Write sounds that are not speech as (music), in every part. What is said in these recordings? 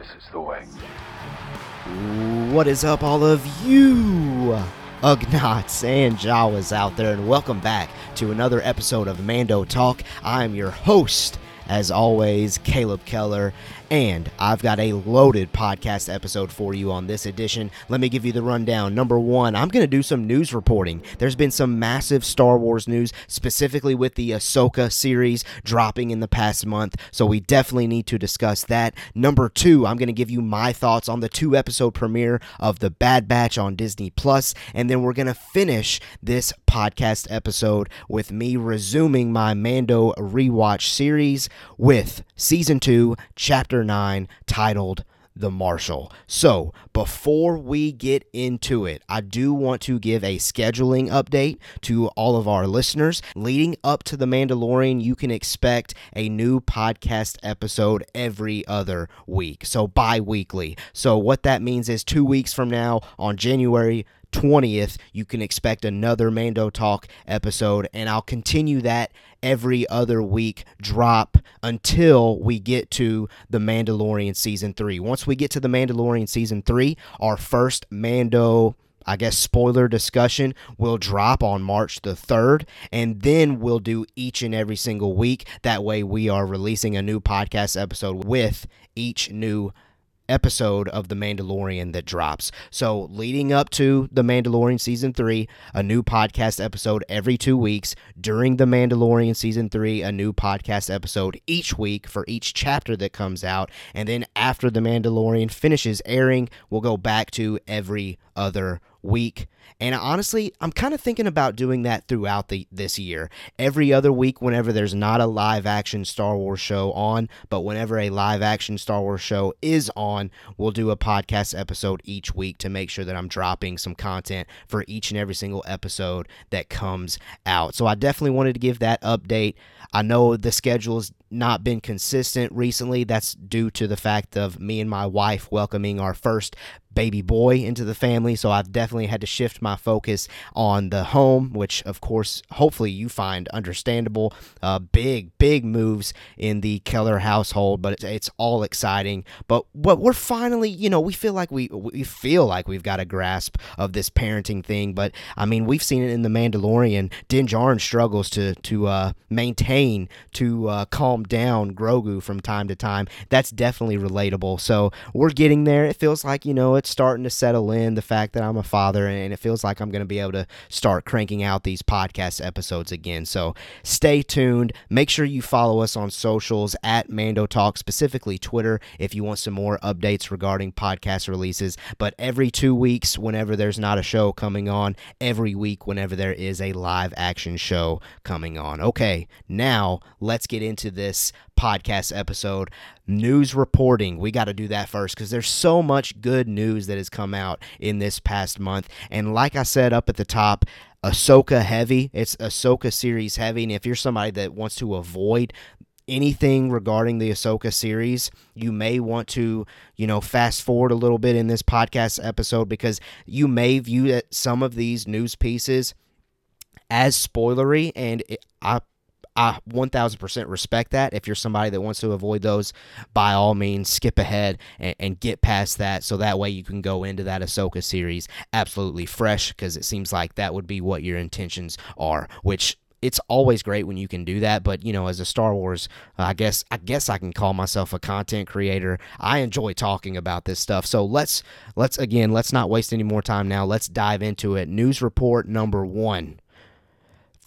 this is the way. What is up, all of you Ugnaughts and Jawas out there, and welcome back to another episode of Mando Talk. I'm your host, as always, Caleb Keller, and I've got a loaded podcast episode for you on this edition. Let me give you the rundown. Number one, I'm going to do some news reporting. There's been some massive Star Wars news, specifically with the Ahsoka series dropping in the past month, so we definitely need to discuss that. Number two, I'm going to give you my thoughts on the two episode premiere of The Bad Batch on Disney Plus, and then we're going to finish this podcast episode with me resuming my Mando rewatch series with season two, chapter 9 titled the Marshal. So, before we get into it, I do want to give a scheduling update to all of our listeners. Leading up to The Mandalorian, you can expect a new podcast episode every other week. So, bi weekly. So, what that means is two weeks from now on January 20th, you can expect another Mando Talk episode, and I'll continue that every other week drop until we get to The Mandalorian Season 3. Once we get to The Mandalorian Season 3, our first Mando. I guess spoiler discussion will drop on March the 3rd, and then we'll do each and every single week. That way, we are releasing a new podcast episode with each new episode of The Mandalorian that drops. So, leading up to The Mandalorian Season 3, a new podcast episode every two weeks. During The Mandalorian Season 3, a new podcast episode each week for each chapter that comes out. And then after The Mandalorian finishes airing, we'll go back to every other week. And honestly, I'm kind of thinking about doing that throughout the this year. Every other week whenever there's not a live action Star Wars show on, but whenever a live action Star Wars show is on, we'll do a podcast episode each week to make sure that I'm dropping some content for each and every single episode that comes out. So I definitely wanted to give that update. I know the schedule's not been consistent recently. That's due to the fact of me and my wife welcoming our first baby boy into the family. So I've definitely had to shift my focus on the home, which, of course, hopefully you find understandable. Uh, big, big moves in the Keller household, but it's, it's all exciting. But what we're finally, you know, we feel like we we feel like we've got a grasp of this parenting thing. But I mean, we've seen it in the Mandalorian. Din Djarin struggles to to uh, maintain to uh, calm down Grogu from time to time. That's definitely relatable. So we're getting there. It feels like you know it's starting to settle in the fact that I'm a father, and it feels like I'm going to be able to start cranking out these podcast episodes again. So stay tuned. Make sure you follow us on socials at Mando Talk, specifically Twitter, if you want some more updates regarding podcast releases. But every two weeks, whenever there's not a show coming on, every week, whenever there is a live action show coming on. Okay, now let's get into this podcast episode. News reporting. We got to do that first because there's so much good news that has come out in this past month. And like I said up at the top, Ahsoka heavy. It's Ahsoka series heavy. And if you're somebody that wants to avoid anything regarding the Ahsoka series, you may want to, you know, fast forward a little bit in this podcast episode because you may view some of these news pieces as spoilery. And it, I I 1000% respect that. If you're somebody that wants to avoid those, by all means, skip ahead and, and get past that so that way you can go into that Ahsoka series absolutely fresh because it seems like that would be what your intentions are, which it's always great when you can do that but you know as a star wars uh, i guess i guess i can call myself a content creator. I enjoy talking about this stuff. So let's let's again let's not waste any more time now. Let's dive into it. News report number one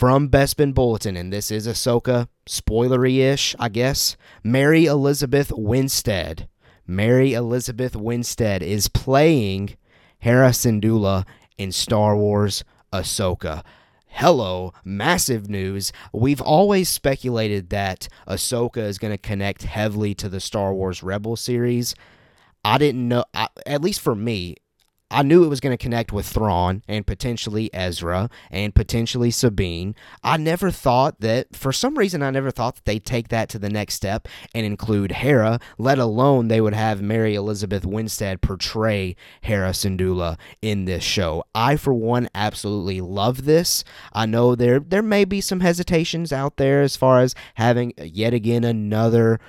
from Bespin Bulletin, and this is Ahsoka, spoilery ish, I guess. Mary Elizabeth Winstead. Mary Elizabeth Winstead is playing Hera Syndulla in Star Wars Ahsoka. Hello, massive news. We've always speculated that Ahsoka is going to connect heavily to the Star Wars Rebel series. I didn't know, I, at least for me, I knew it was going to connect with Thrawn and potentially Ezra and potentially Sabine. I never thought that, for some reason, I never thought that they'd take that to the next step and include Hera, let alone they would have Mary Elizabeth Winstead portray Hera Syndulla in this show. I, for one, absolutely love this. I know there there may be some hesitations out there as far as having yet again another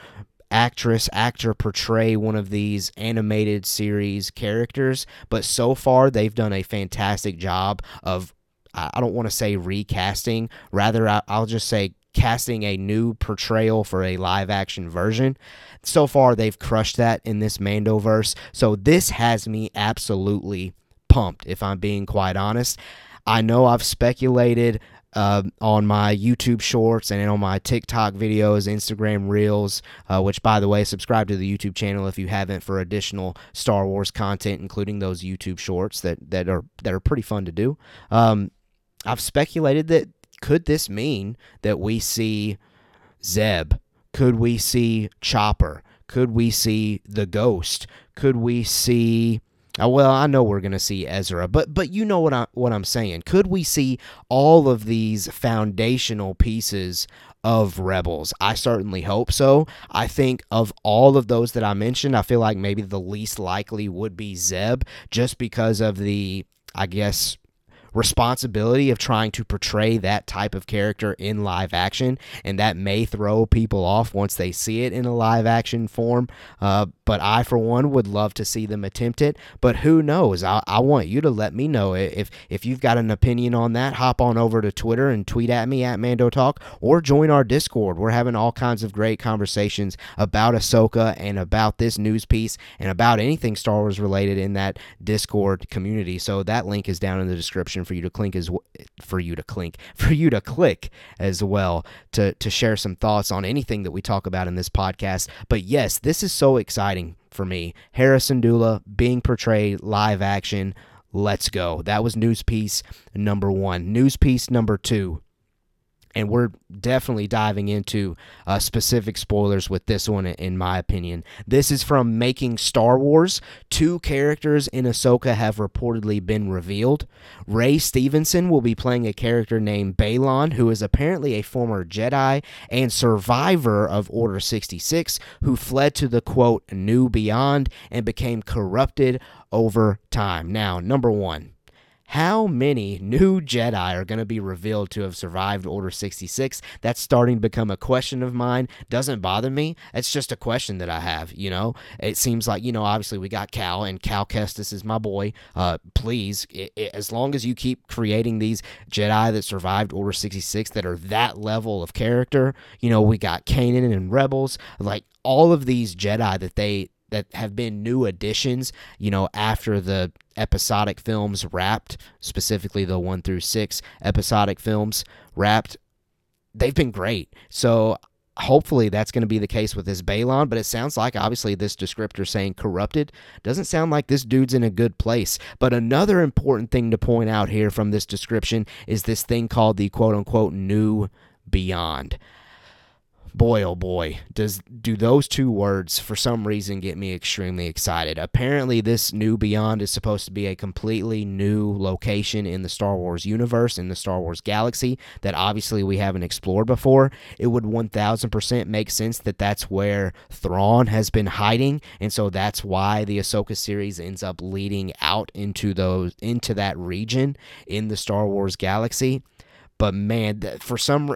actress, actor portray one of these animated series characters, but so far they've done a fantastic job of, I don't want to say recasting, rather, I'll just say casting a new portrayal for a live action version. So far, they've crushed that in this Mandoverse. So this has me absolutely pumped, if I'm being quite honest. I know I've speculated uh, on my YouTube shorts and on my TikTok videos, Instagram Reels, uh, which, by the way, subscribe to the YouTube channel if you haven't for additional Star Wars content, including those YouTube shorts that, that are that are pretty fun to do. Um, I've speculated that could this mean that we see Zeb? Could we see Chopper? Could we see the Ghost? Could we see Uh, well, I know we're going to see Ezra, but but you know what I what I'm saying. Could we see all of these foundational pieces of Rebels? I certainly hope so. I think of all of those that I mentioned, I feel like maybe the least likely would be Zeb just because of the I guess responsibility of trying to portray that type of character in live action, and that may throw people off once they see it in a live action form. Uh, but I, for one, would love to see them attempt it. But who knows? I, I want you to let me know if if you've got an opinion on that. Hop on over to Twitter and tweet at me at Mando Talk, or join our Discord. We're having all kinds of great conversations about Ahsoka and about this news piece and about anything Star Wars related in that Discord community. So that link is down in the description for you to clink as for you to clink (laughs) for you to click as well to to share some thoughts on anything that we talk about in this podcast. But yes, this is so exciting for me. Hera Syndulla being portrayed live action. Let's go. That was news piece number one. News piece number two and we're definitely diving into uh, specific spoilers with this one, in my opinion. This is from Making Star Wars. Two characters in Ahsoka have reportedly been revealed. Ray Stevenson will be playing a character named Baylan, who is apparently a former Jedi and survivor of Order 66, who fled to the quote, New Beyond and became corrupted over time. Now, number one, how many new Jedi are going to be revealed to have survived Order 66? That's starting to become a question of mine. Doesn't bother me. It's just a question that I have, you know? It seems like, you know, obviously we got Cal, and Cal Kestis is my boy. Uh, please, it, it, as long as you keep creating these Jedi that survived Order 66 that are that level of character, you know, we got Kanan and Rebels, like all of these Jedi that they that have been new additions, you know, after the episodic films wrapped, specifically the 1 through 6 episodic films wrapped, they've been great. So hopefully that's going to be the case with this Baylan, but it sounds like obviously this descriptor saying corrupted doesn't sound like this dude's in a good place. But another important thing to point out here from this description is this thing called the quote unquote new beyond boy oh boy does do those two words for some reason get me extremely excited. Apparently this new beyond is supposed to be a completely new location in the star wars universe in the star wars galaxy that obviously we haven't explored before. It would 1000% make sense that that's where Thrawn has been hiding and so that's why the Ahsoka series ends up leading out into those into that region in the Star Wars galaxy but man, for some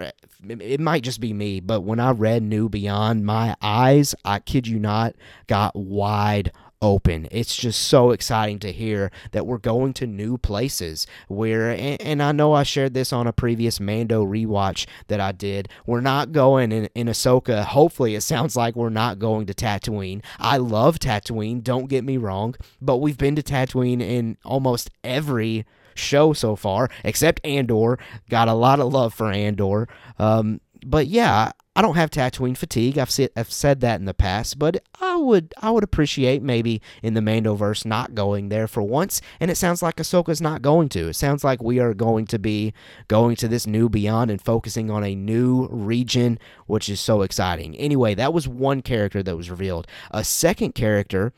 it might just be me, but when I read New Beyond, my eyes, I kid you not, got wide open. It's just so exciting to hear that we're going to new places where, and, and, I know I shared this on a previous Mando rewatch that I did. We're not going in, in Ahsoka. Hopefully, it sounds like we're not going to Tatooine. I love Tatooine, don't get me wrong, but we've been to Tatooine in almost every show so far, except Andor. Got a lot of love for Andor. Um, but yeah, I don't have Tatooine fatigue. I've said I've said that in the past, but I would I would appreciate maybe in the Mandoverse not going there for once. And it sounds like Ahsoka's not going to. It sounds like we are going to be going to this new beyond and focusing on a new region, which is so exciting. Anyway, that was one character that was revealed. A second character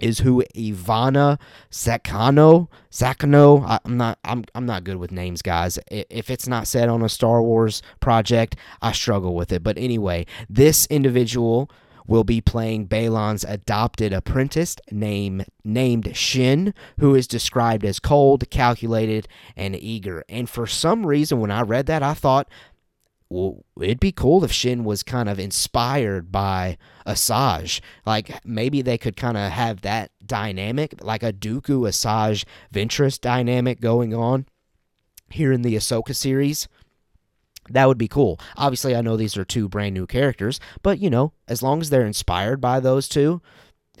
is who Ivana Sakano Sakano I'm not I'm I'm not good with names guys. If it's not said on a Star Wars project I struggle with it. But anyway this individual will be playing Baylan's adopted apprentice named named Shin who is described as cold calculated and eager. And for some reason when I read that I thought well, it'd be cool if Shin was kind of inspired by Asajj. Like maybe they could kind of have that dynamic, like a Dooku Asajj Ventress dynamic going on here in the Ahsoka series. That would be cool. Obviously, I know these are two brand new characters, but you know, as long as they're inspired by those two,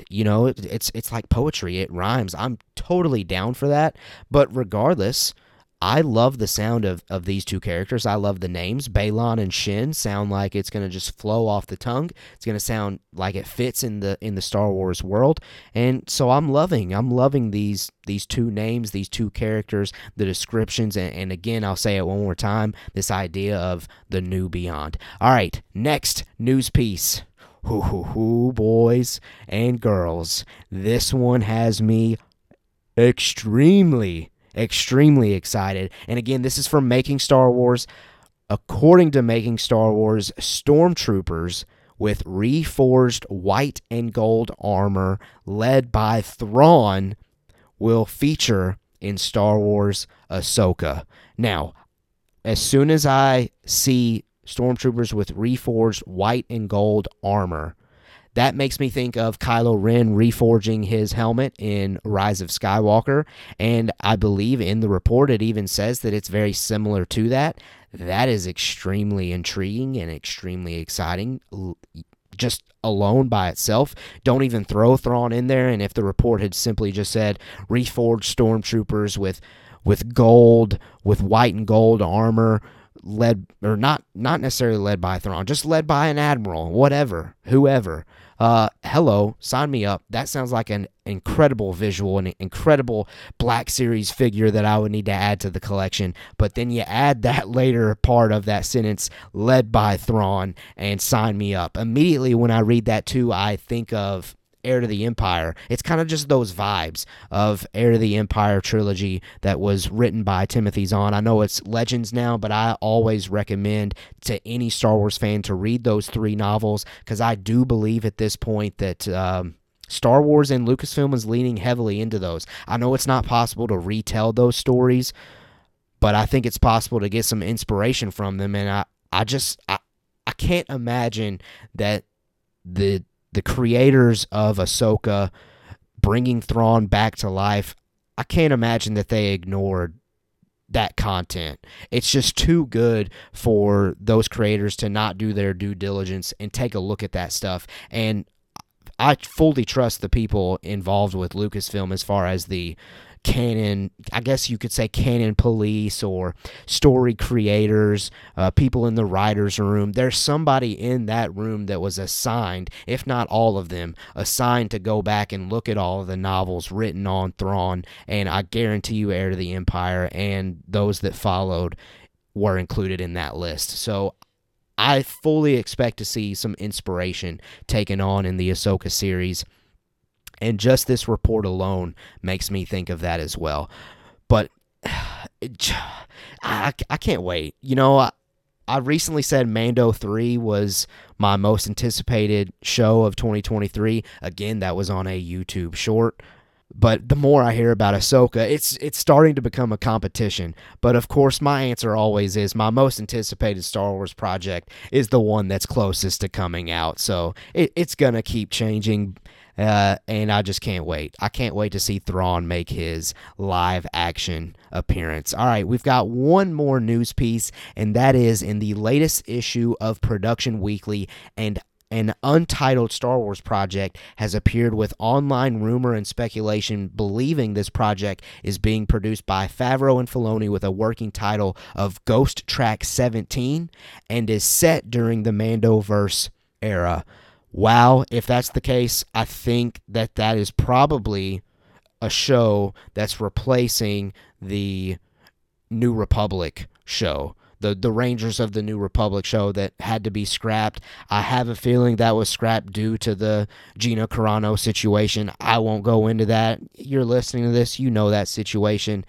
you know, it's it's like poetry. It rhymes. I'm totally down for that. But regardless, I love the sound of, of these two characters. I love the names. Baylan and Shin sound like it's gonna just flow off the tongue. It's gonna sound like it fits in the in the Star Wars world. And so I'm loving I'm loving these these two names, these two characters, the descriptions, and, and again I'll say it one more time, this idea of the new beyond. Alright, next news piece. Hoo hoo hoo boys and girls. This one has me extremely extremely excited. And again, this is from Making Star Wars. According to Making Star Wars, stormtroopers with reforged white and gold armor led by Thrawn will feature in Star Wars Ahsoka. Now, as soon as I see stormtroopers with reforged white and gold armor, that makes me think of Kylo Ren reforging his helmet in Rise of Skywalker. And I believe in the report it even says that it's very similar to that. That is extremely intriguing and extremely exciting. Just alone by itself. Don't even throw Thrawn in there. And if the report had simply just said reforged stormtroopers with with gold, with white and gold armor, led or not not necessarily led by Thrawn, just led by an admiral, whatever, whoever uh, hello, sign me up. That sounds like an incredible visual, an incredible Black Series figure that I would need to add to the collection. But then you add that (laughs) later part of that sentence, led by Thrawn, and sign me up. Immediately when I read that too, I think of Heir to the Empire. It's kind of just those vibes of Heir to the Empire trilogy that was written by Timothy Zahn. I know it's Legends now, but I always recommend to any Star Wars fan to read those three novels because I do believe at this point that. Um, Star Wars and Lucasfilm is leaning heavily into those. I know it's not possible to retell those stories, but I think it's possible to get some inspiration from them. And I, I just, I, I can't imagine that the the creators of Ahsoka bringing Thrawn back to life, I can't imagine that they ignored that content. It's just too good for those creators to not do their due diligence and take a look at that stuff. And I fully trust the people involved with Lucasfilm as far as the canon, I guess you could say canon police or story creators, uh, people in the writer's room. There's somebody in that room that was assigned, if not all of them, assigned to go back and look at all of the novels written on Thrawn. And I guarantee you, Heir to the Empire and those that followed were included in that list. So I fully expect to see some inspiration taken on in the Ahsoka series. And just this report alone makes me think of that as well. But (sighs) I, I can't wait. You know, I, I recently said Mando 3 was my most anticipated show of 2023. Again, that was on a YouTube short. But the more I hear about Ahsoka, it's it's starting to become a competition. But of course, my answer always is my most anticipated Star Wars project is the one that's closest to coming out. So it, it's gonna keep changing. Uh, and I just can't wait. I can't wait to see Thrawn make his live action appearance. All right, we've got one more news piece, and that is in the latest issue of Production Weekly and an untitled Star Wars project has appeared with online rumor and speculation believing this project is being produced by Favreau and Filoni with a working title of Ghost Track 17 and is set during the Mandoverse era wow, if that's the case, I think that that is probably a show that's replacing the New Republic show. The, the Rangers of the New Republic show that had to be scrapped. I have a feeling that was scrapped due to the Gina Carano situation. I won't go into that. You're listening to this, you know that situation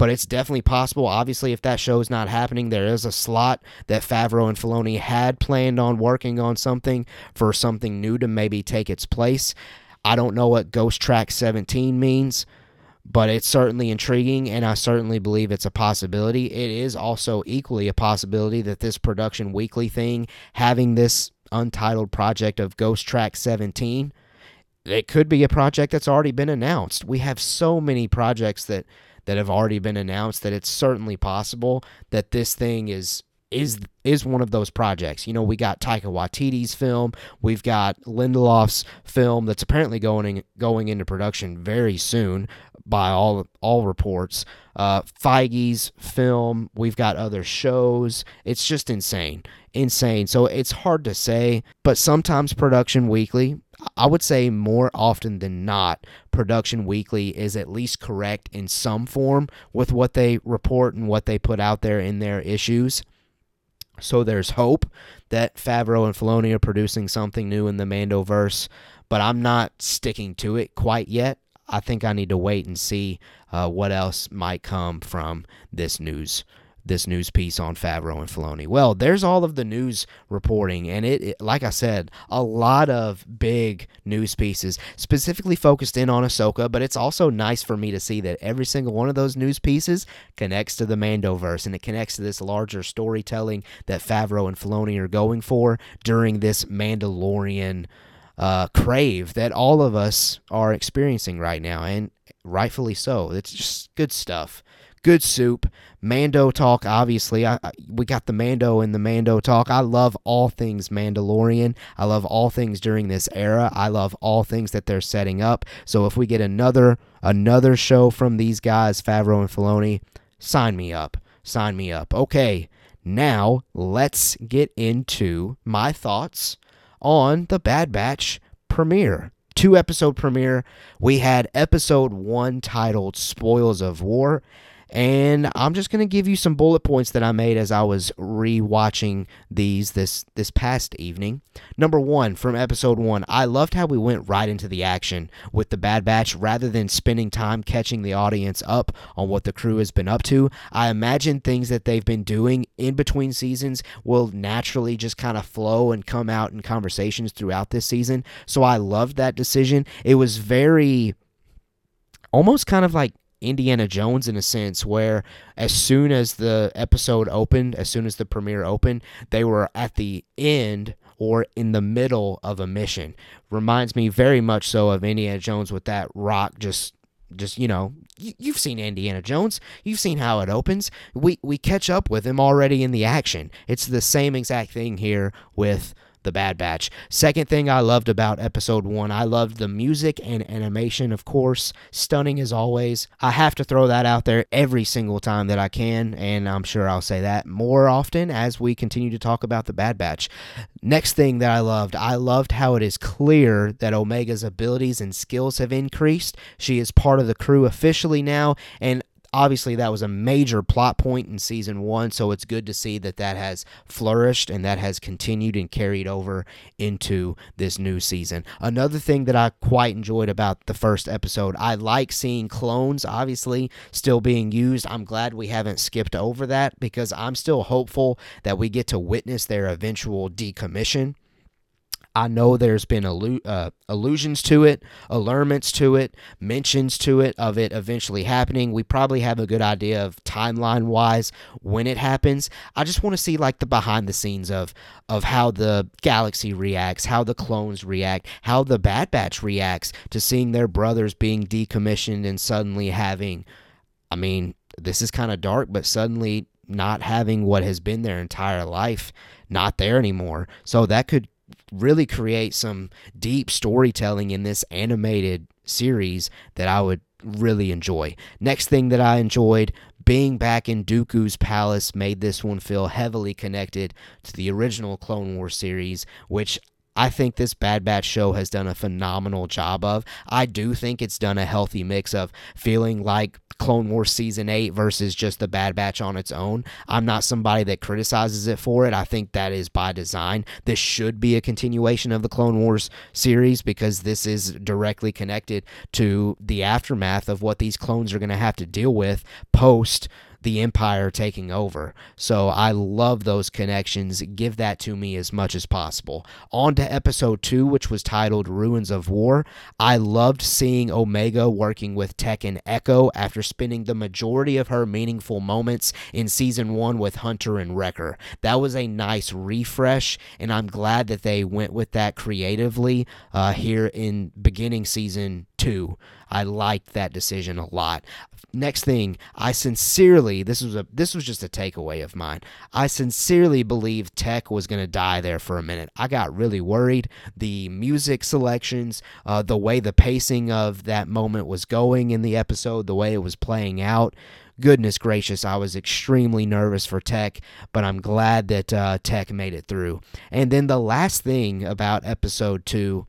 but it's definitely possible. Obviously, if that show is not happening, there is a slot that Favreau and Filoni had planned on working on something for something new to maybe take its place. I don't know what Ghost Track 17 means, but it's certainly intriguing, and I certainly believe it's a possibility. It is also equally a possibility that this production weekly thing, having this untitled project of Ghost Track 17, it could be a project that's already been announced. We have so many projects that that have already been announced that it's certainly possible that this thing is is is one of those projects. You know, we got Taika Waititi's film, we've got Lindelof's film that's apparently going in, going into production very soon by all all reports. Uh, Feige's film, we've got other shows. It's just insane, insane. So it's hard to say, but sometimes Production Weekly, I would say more often than not, Production Weekly is at least correct in some form with what they report and what they put out there in their issues. So there's hope that Favreau and Filoni are producing something new in the Mandoverse, but I'm not sticking to it quite yet. I think I need to wait and see uh, what else might come from this news this news piece on Favreau and Filoni. Well, there's all of the news reporting, and it, it, like I said, a lot of big news pieces, specifically focused in on Ahsoka. But it's also nice for me to see that every single one of those news pieces connects to the Mandoverse, and it connects to this larger storytelling that Favreau and Filoni are going for during this Mandalorian. Uh, crave that all of us are experiencing right now, and rightfully so. It's just good stuff good soup. Mando talk, obviously. I, I, we got the Mando and the Mando talk. I love all things Mandalorian. I love all things during this era. I love all things that they're setting up. So if we get another another show from these guys, Favreau and Filoni, sign me up. Sign me up. Okay, now let's get into my thoughts on the Bad Batch premiere two episode premiere. We had episode one titled Spoils of War, and I'm just going to give you some bullet points that I made as I was rewatching these this this past evening. Number 1 from episode 1, I loved how we went right into the action with the Bad Batch rather than spending time catching the audience up on what the crew has been up to. I imagine things that they've been doing in between seasons will naturally just kind of flow and come out in conversations throughout this season. So I loved that decision. It was very almost kind of like Indiana Jones in a sense, where as soon as the episode opened, as soon as the premiere opened, they were at the end or in the middle of a mission. Reminds me very much so of Indiana Jones with that rock just just you know you've seen Indiana Jones. You've seen how it opens. We we catch up with him already in the action. It's the same exact thing here with the Bad Batch. Second thing I loved about episode one, I loved the music and animation, of course. Stunning as always. I have to throw that out there every single time that I can, and I'm sure I'll say that more often as we continue to talk about the Bad Batch. Next thing that I loved, I loved how it is clear that Omega's abilities and skills have increased. She is part of the crew officially now, and obviously that was a major plot point in season one so it's good to see that that has flourished and that has continued and carried over into this new season. Another thing that i quite enjoyed about the first episode i like seeing clones obviously still being used. I'm glad we haven't skipped over that because i'm still hopeful that we get to witness their eventual decommission I know there's been allu- uh, allusions to it, allurements to it, mentions to it of it eventually happening. We probably have a good idea of timeline wise when it happens. I just want to see like the behind the scenes of of how the galaxy reacts, how the clones react, how the Bad Batch reacts to seeing their brothers being decommissioned and suddenly having. I mean, this is kind of dark, but suddenly not having what has been their entire life not there anymore. So that could really create some deep storytelling in this animated series that I would really enjoy. Next thing that I enjoyed, being back in Dooku's palace made this one feel heavily connected to the original Clone Wars series, which I think this Bad Batch show has done a phenomenal job of. I do think it's done a healthy mix of feeling like Clone Wars Season 8 versus just the Bad Batch on its own. I'm not somebody that criticizes it for it. I think that is by design. This should be a continuation of the Clone Wars series because this is directly connected to the aftermath of what these clones are going to have to deal with post the Empire taking over. So I love those connections. Give that to me as much as possible. On to episode two, which was titled Ruins of War. I loved seeing Omega working with Tech and Echo after spending the majority of her meaningful moments in season one with Hunter and Wrecker. That was a nice refresh, and I'm glad that they went with that creatively uh, here in beginning season two. I liked that decision a lot. Next thing, I sincerely this was a this was just a takeaway of mine. I sincerely believe Tech was going to die there for a minute. I got really worried. The music selections, uh, the way the pacing of that moment was going in the episode, the way it was playing out goodness gracious, I was extremely nervous for Tech, but I'm glad that uh, Tech made it through. And then the last thing about episode two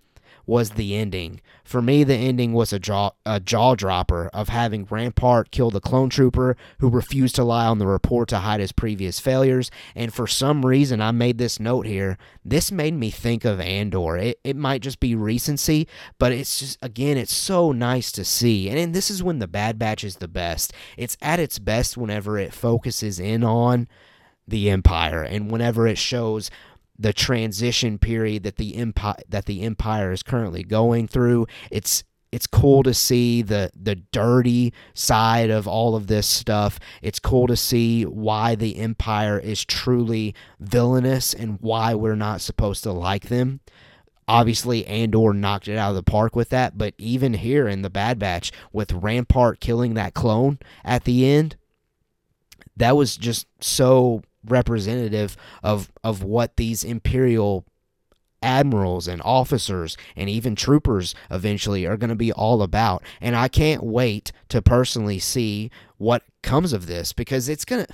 was the ending. For me, the ending was a jaw a jaw dropper of having Rampart kill the clone trooper who refused to lie on the report to hide his previous failures. And for some reason, I made this note here. This made me think of Andor. It, it might just be recency, but it's just again, it's so nice to see. And, and this is when the Bad Batch is the best. It's at its best whenever it focuses in on the Empire and whenever it shows the transition period that the empire that the empire is currently going through. It's it's cool to see the the dirty side of all of this stuff. It's cool to see why the empire is truly villainous and why we're not supposed to like them. Obviously, Andor knocked it out of the park with that, but even here in the Bad Batch, with Rampart killing that clone at the end, that was just so representative of of what these imperial admirals and officers and even troopers eventually are going to be all about and I can't wait to personally see what comes of this because it's going to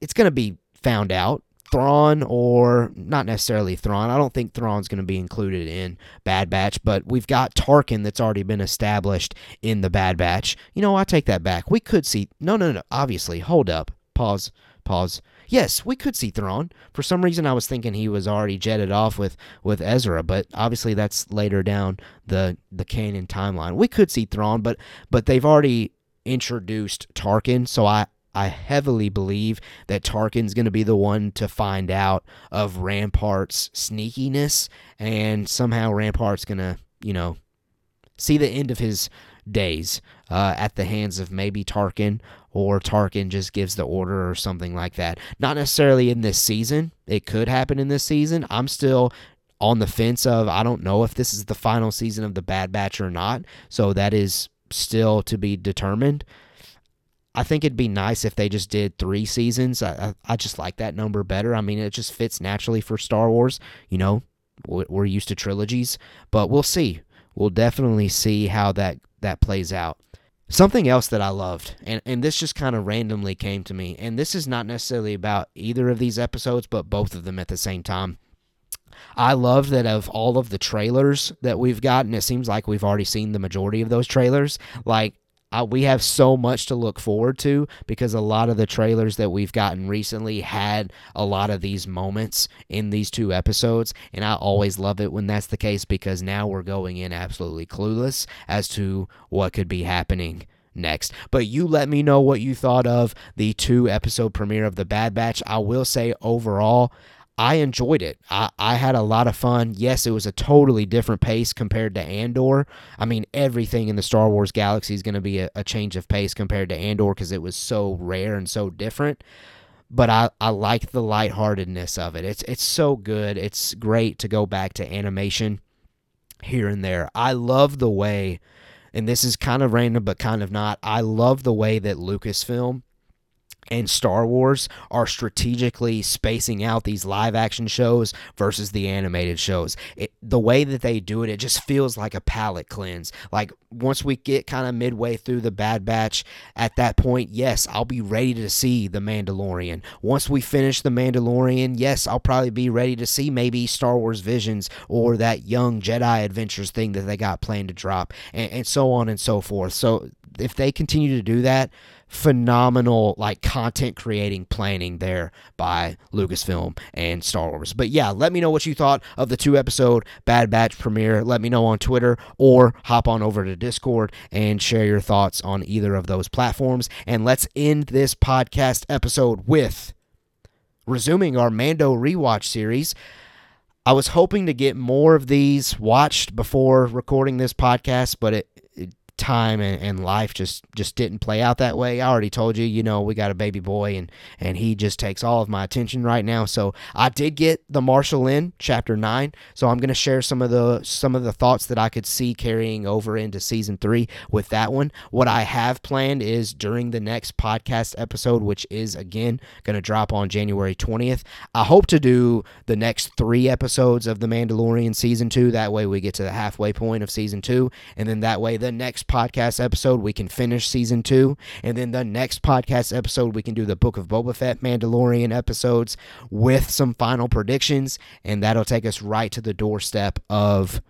it's going to be found out Thrawn or not necessarily Thrawn. I don't think Thrawn's going to be included in Bad Batch, but we've got Tarkin that's already been established in the Bad Batch. You know, I take that back. We could see No, no, no. Obviously, hold up. Pause. Pause yes, we could see Thrawn. For some reason, I was thinking he was already jetted off with, with Ezra, but obviously that's later down the the canon timeline. We could see Thrawn, but but they've already introduced Tarkin, so I I heavily believe that Tarkin's going to be the one to find out of Rampart's sneakiness, and somehow Rampart's going to, you know, see the end of his days uh, at the hands of maybe Tarkin or Tarkin just gives the order or something like that. Not necessarily in this season. It could happen in this season. I'm still on the fence of I don't know if this is the final season of the Bad Batch or not. So that is still to be determined. I think it'd be nice if they just did three seasons. I, I, I just like that number better. I mean, it just fits naturally for Star Wars. You know, we're used to trilogies, but we'll see. We'll definitely see how that that plays out. Something else that I loved, and, and this just kind of randomly came to me, and this is not necessarily about either of these episodes, but both of them at the same time. I loved that of all of the trailers that we've gotten, it seems like we've already seen the majority of those trailers. Like, uh, we have so much to look forward to because a lot of the trailers that we've gotten recently had a lot of these moments in these two episodes. And I always love it when that's the case because now we're going in absolutely clueless as to what could be happening next. But you let me know what you thought of the two episode premiere of The Bad Batch. I will say overall, I enjoyed it. I, I had a lot of fun. Yes, it was a totally different pace compared to Andor. I mean, everything in the Star Wars galaxy is going to be a, a, change of pace compared to Andor because it was so rare and so different. But I, I like the lightheartedness of it. It's it's so good. It's great to go back to animation here and there. I love the way, and this is kind of random but kind of not. I love the way that Lucasfilm and Star Wars are strategically spacing out these live action shows versus the animated shows. It, the way that they do it, it just feels like a palate cleanse. Like once we get kind of midway through the Bad Batch, at that point, yes, I'll be ready to see The Mandalorian. Once we finish The Mandalorian, yes, I'll probably be ready to see maybe Star Wars Visions or that Young Jedi Adventures thing that they got planned to drop, and, and so on and so forth. So if they continue to do that, phenomenal like content creating planning there by Lucasfilm and Star Wars. But yeah, let me know what you thought of the two episode Bad Batch premiere. Let me know on Twitter or hop on over to Discord and share your thoughts on either of those platforms. And let's end this podcast episode with resuming our Mando rewatch series. I was hoping to get more of these watched before recording this podcast, but it, time and, and life just just didn't play out that way. I already told you, you know, we got a baby boy and and he just takes all of my attention right now. So I did get the Marshal in chapter nine. So I'm gonna share some of the some of the thoughts that I could see carrying over into season three with that one. What I have planned is during the next podcast episode, which is again gonna drop on January 20th. I hope to do the next three episodes of The Mandalorian season two. That way we get to the halfway point of season two, and then that way the next podcast episode, we can finish season two. And then the next podcast episode, we can do the Book of Boba Fett Mandalorian episodes with some final predictions. And that'll take us right to the doorstep of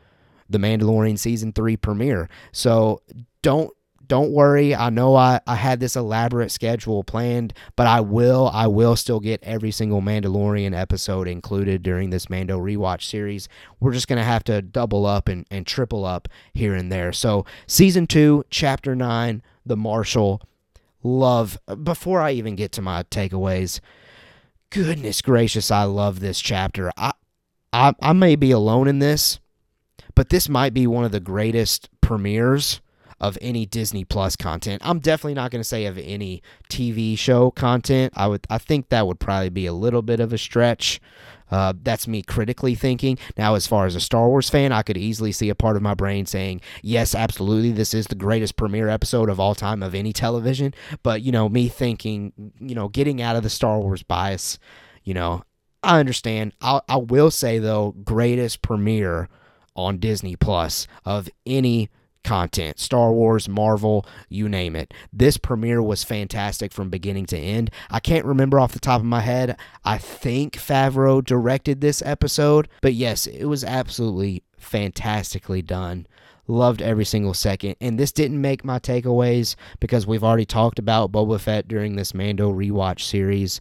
the Mandalorian season three premiere. So don't don't worry. I know I, I had this elaborate schedule planned, but I will I will still get every single Mandalorian episode included during this Mando rewatch series. We're just gonna have to double up and, and triple up here and there. So season two, chapter nine, the Marshal. Love before I even get to my takeaways. Goodness gracious, I love this chapter. I I, I may be alone in this, but this might be one of the greatest premieres of any Disney Plus content. I'm definitely not going to say of any TV show content. I would I think that would probably be a little bit of a stretch. Uh, that's me critically thinking. Now, as far as a Star Wars fan, I could easily see a part of my brain saying, yes, absolutely, this is the greatest premiere episode of all time of any television. But, you know, me thinking, you know, getting out of the Star Wars bias, you know, I understand. i I will say, though, greatest premiere on Disney Plus of any content Star Wars, Marvel, you name it. This premiere was fantastic from beginning to end. I can't remember off the top of my head. I think Favreau directed this episode, but yes, it was absolutely fantastically done. Loved every single second. And this didn't make my takeaways because we've already talked about Boba Fett during this Mando rewatch series.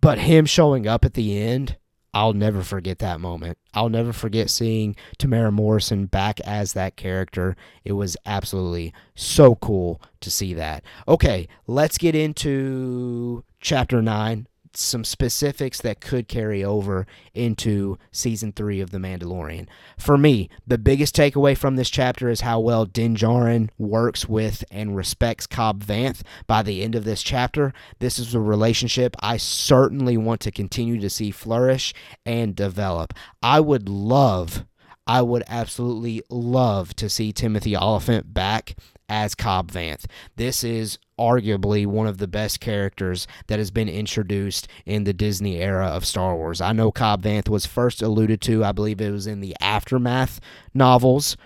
But him showing up at the end I'll never forget that moment. I'll never forget seeing Temuera Morrison back as that character. It was absolutely so cool to see that. Okay, let's get into chapter 9 some specifics that could carry over into season three of The Mandalorian. For me, the biggest takeaway from this chapter is how well Din Djarin works with and respects Cobb Vanth by the end of this chapter. This is a relationship I certainly want to continue to see flourish and develop. I would love I would absolutely love to see Timothy Olyphant back as Cobb Vanth. This is arguably one of the best characters that has been introduced in the Disney era of Star Wars. I know Cobb Vanth was first alluded to, I believe it was in the Aftermath novels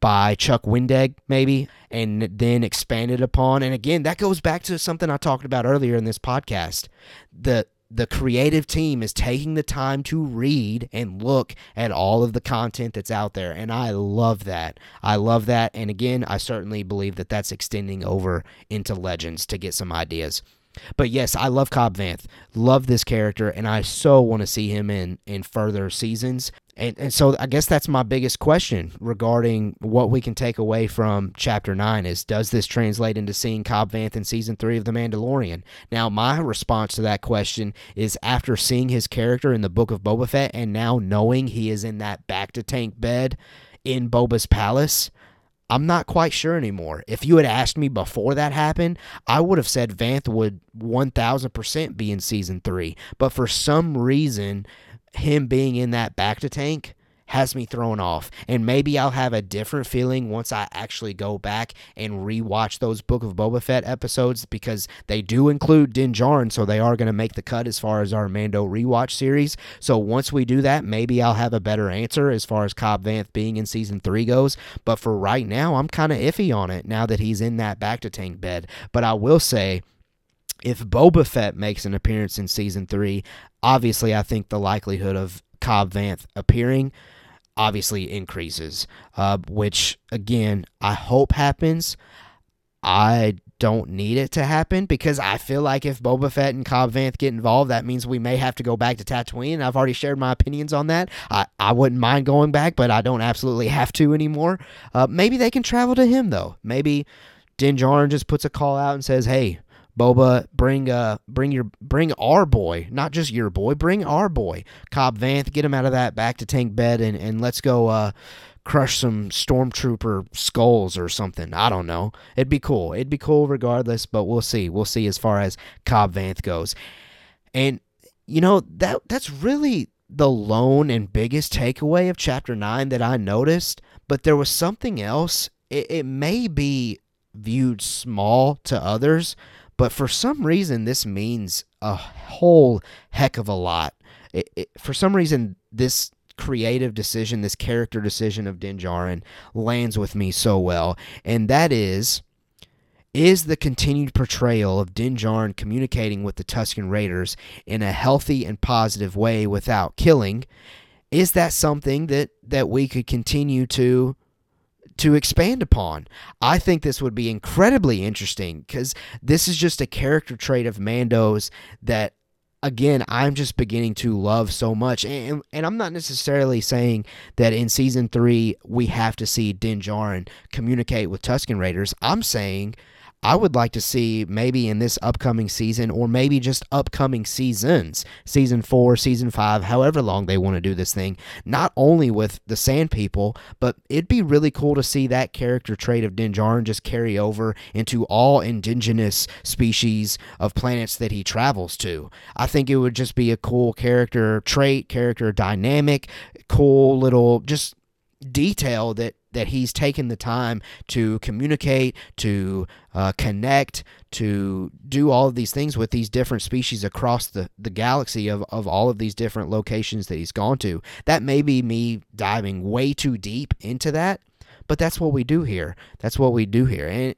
by Chuck Wendig, maybe, and then expanded upon. And again, that goes back to something I talked about earlier in this podcast. The the creative team is taking the time to read and look at all of the content that's out there and i love that i love that and again i certainly believe that that's extending over into legends to get some ideas but yes, I love Cobb Vanth. Love this character, and I so want to see him in in further seasons. And, and so I guess that's my biggest question regarding what we can take away from chapter 9 is does this translate into seeing Cobb Vanth in season 3 of The Mandalorian? Now, my response to that question is after seeing his character in the book of Boba Fett and now knowing he is in that bacta tank bed in Boba's palace, I'm not quite sure anymore. If you had asked me before that happened, I would have said Vanth would 1000% be in season 3. But for some reason, him being in that bacta tank has me thrown off. And maybe I'll have a different feeling once I actually go back and rewatch those Book of Boba Fett episodes because they do include Din Djarin, so they are going to make the cut as far as our Mando rewatch series. So once we do that, maybe I'll have a better answer as far as Cobb Vanth being in season three goes. But for right now, I'm kind of iffy on it now that he's in that bacta tank bed. But I will say, if Boba Fett makes an appearance in season three, obviously I think the likelihood of Cobb Vanth appearing obviously increases, uh, which again I hope happens. I don't need it to happen because I feel like if Boba Fett and Cobb Vanth get involved, that means we may have to go back to Tatooine. I've already shared my opinions on that. I, I wouldn't mind going back, but I don't absolutely have to anymore. Uh, maybe they can travel to him though. Maybe Din Djarin just puts a call out and says, "Hey, Boba, bring uh bring your bring our boy, not just your boy, bring our boy, Cobb Vanth, get him out of that bacta tank bed and, and let's go uh crush some stormtrooper skulls or something. I don't know. It'd be cool. It'd be cool regardless, but we'll see. We'll see as far as Cobb Vanth goes. And you know, that that's really the lone and biggest takeaway of chapter 9 that I noticed, but there was something else. It, it may be viewed small to others, but for some reason, this means a whole heck of a lot. It, it, for some reason, this creative decision, this character decision of Din Djarin lands with me so well, and that is is the continued portrayal of Din Djarin communicating with the Tusken Raiders in a healthy and positive way without killing. Is that something that that we could continue to to expand upon. I think this would be incredibly interesting because this is just a character trait of Mando's that again I'm just beginning to love so much and and I'm not necessarily saying that in season 3 we have to see Din Djarin communicate with Tusken Raiders. I'm saying I would like to see maybe in this upcoming season or maybe just upcoming seasons, season four, season five, however long they want to do this thing, not only with the Sand People, but it'd be really cool to see that character trait of Din Djarin just carry over into all indigenous species of planets that he travels to. I think it would just be a cool character trait, character dynamic, cool little just detail that that he's taken the time to communicate, to uh, connect, to do all of these things with these different species across the, the galaxy of, of all of these different locations that he's gone to. That may be me diving way too deep into that, but that's what we do here. That's what we do here. And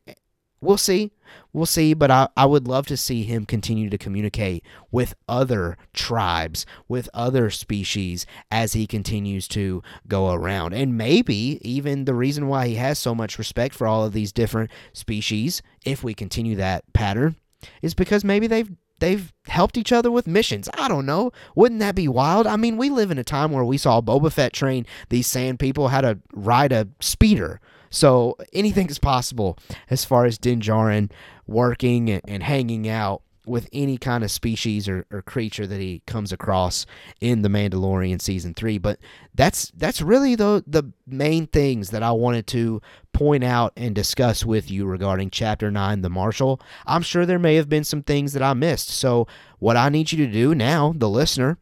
we'll see. We'll see, but I, I would love to see him continue to communicate with other tribes, with other species as he continues to go around. And maybe even the reason why he has so much respect for all of these different species, if we continue that pattern, is because maybe they've they've helped each other with missions. I don't know. Wouldn't that be wild? I mean, we live in a time where we saw Boba Fett train these sand people how to ride a speeder. So anything is possible as far as Din Djarin working and, and hanging out with any kind of species or, or, creature that he comes across in the Mandalorian season three. But that's that's really the the main things that I wanted to point out and discuss with you regarding chapter nine, the Marshal. I'm sure there may have been some things that I missed. So what I need you to do now, the listener,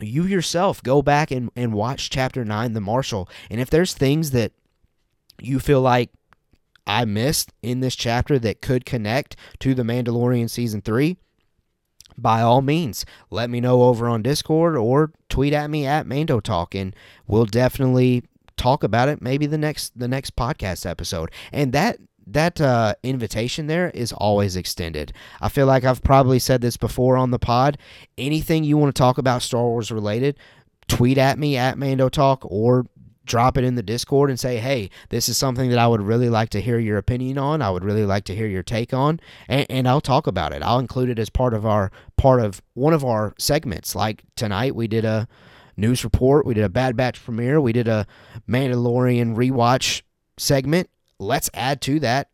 you yourself go back and, and watch chapter 9 the marshal and if there's things that you feel like I missed in this chapter that could connect to the Mandalorian season 3, by all means, let me know over on Discord or tweet at me at Mando Talk and we'll definitely talk about it maybe the next the next podcast episode. And that that uh, invitation there is always extended. I feel like I've probably said this before on the pod. Anything you want to talk about Star Wars related, tweet at me at Mando Talk or drop it in the Discord and say, hey, this is something that I would really like to hear your opinion on. I would really like to hear your take on, and, and, I'll talk about it. I'll include it as part of our part of one of our segments. Like tonight, we did a news report, we did a Bad Batch premiere, we did a Mandalorian rewatch segment. Let's add to that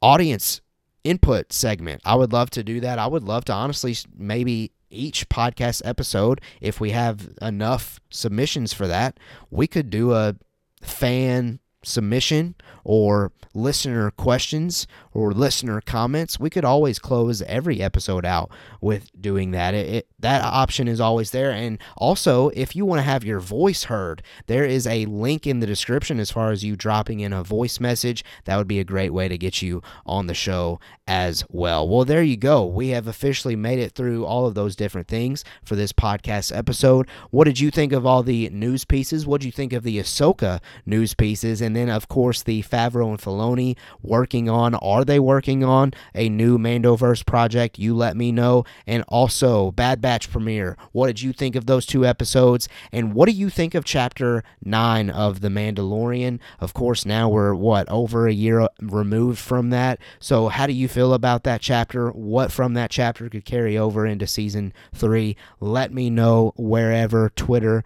audience input segment. I would love to do that. I would love to honestly maybe each podcast episode, if we have enough submissions for that, we could do a fan submission or listener questions or listener comments, we could always close every episode out with doing that. It, it, that option is always there. And also, if you want to have your voice heard, there is a link in the description as far as you dropping in a voice message. That would be a great way to get you on the show as well. Well, there you go. We have officially made it through all of those different things for this podcast episode. What did you think of all the news pieces? What did you think of the Ahsoka news pieces? And And then, of course, the Favreau and Filoni working on, are they working on a new Mandoverse project? You let me know. And also, Bad Batch premiere. What did you think of those two episodes? And what do you think of chapter 9 of The Mandalorian? Of course, now we're, what, over a year removed from that. So, how do you feel about that chapter? What from that chapter could carry over into season 3? Let me know wherever, Twitter,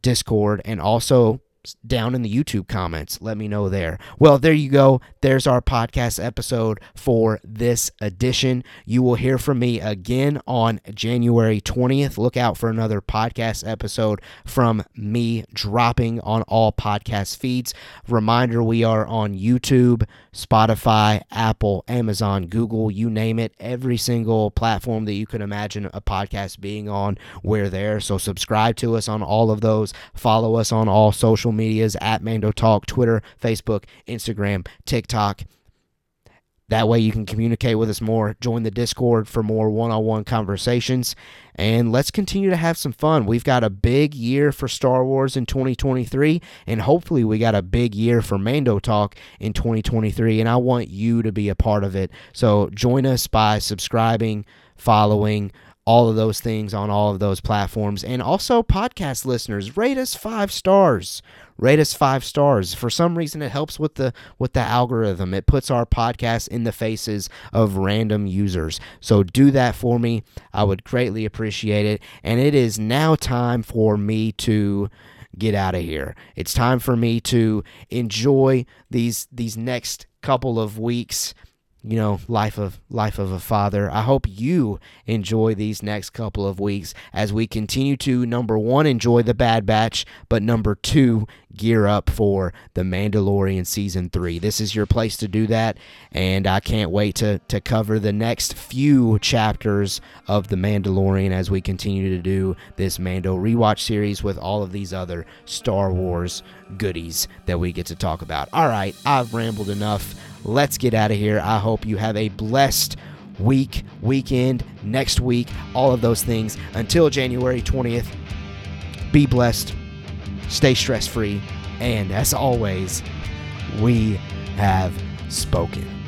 Discord, and also down in the YouTube comments. Let me know there. Well, there you go. There's our podcast episode for this edition. You will hear from me again on January 20th. Look out for another podcast episode from me dropping on all podcast feeds. Reminder we are on YouTube, Spotify, Apple, Amazon, Google, you name it. Every single platform that you can imagine a podcast being on, we're there. So subscribe to us on all of those. Follow us on all social medias at Mando Talk, Twitter, Facebook, Instagram, TikTok. That way you can communicate with us more. Join the Discord for more one on one conversations. And let's continue to have some fun. We've got a big year for Star Wars in 2023. And hopefully, we got a big year for Mando Talk in 2023. And I want you to be a part of it. So join us by subscribing, following, all of those things on all of those platforms. And also, podcast listeners, rate us five stars. Rate us five stars. For some reason, it helps with the with the algorithm. It puts our podcast in the faces of random users. So do that for me. I would greatly appreciate it. And it is now time for me to get out of here. It's time for me to enjoy these these next couple of weeks you know life of life of a father. I hope you enjoy these next couple of weeks as we continue to number one enjoy the bad batch but number two gear up for the mandalorian season three. This is your place to do that and i can't wait to to cover the next few chapters of the mandalorian as we continue to do this mando rewatch series with all of these other star wars goodies that we get to talk about. All right i've rambled enough let's get out of here. I hope you have a blessed week, weekend, next week, all of those things. Until January 20th, be blessed, stay stress free, and as always, we have spoken.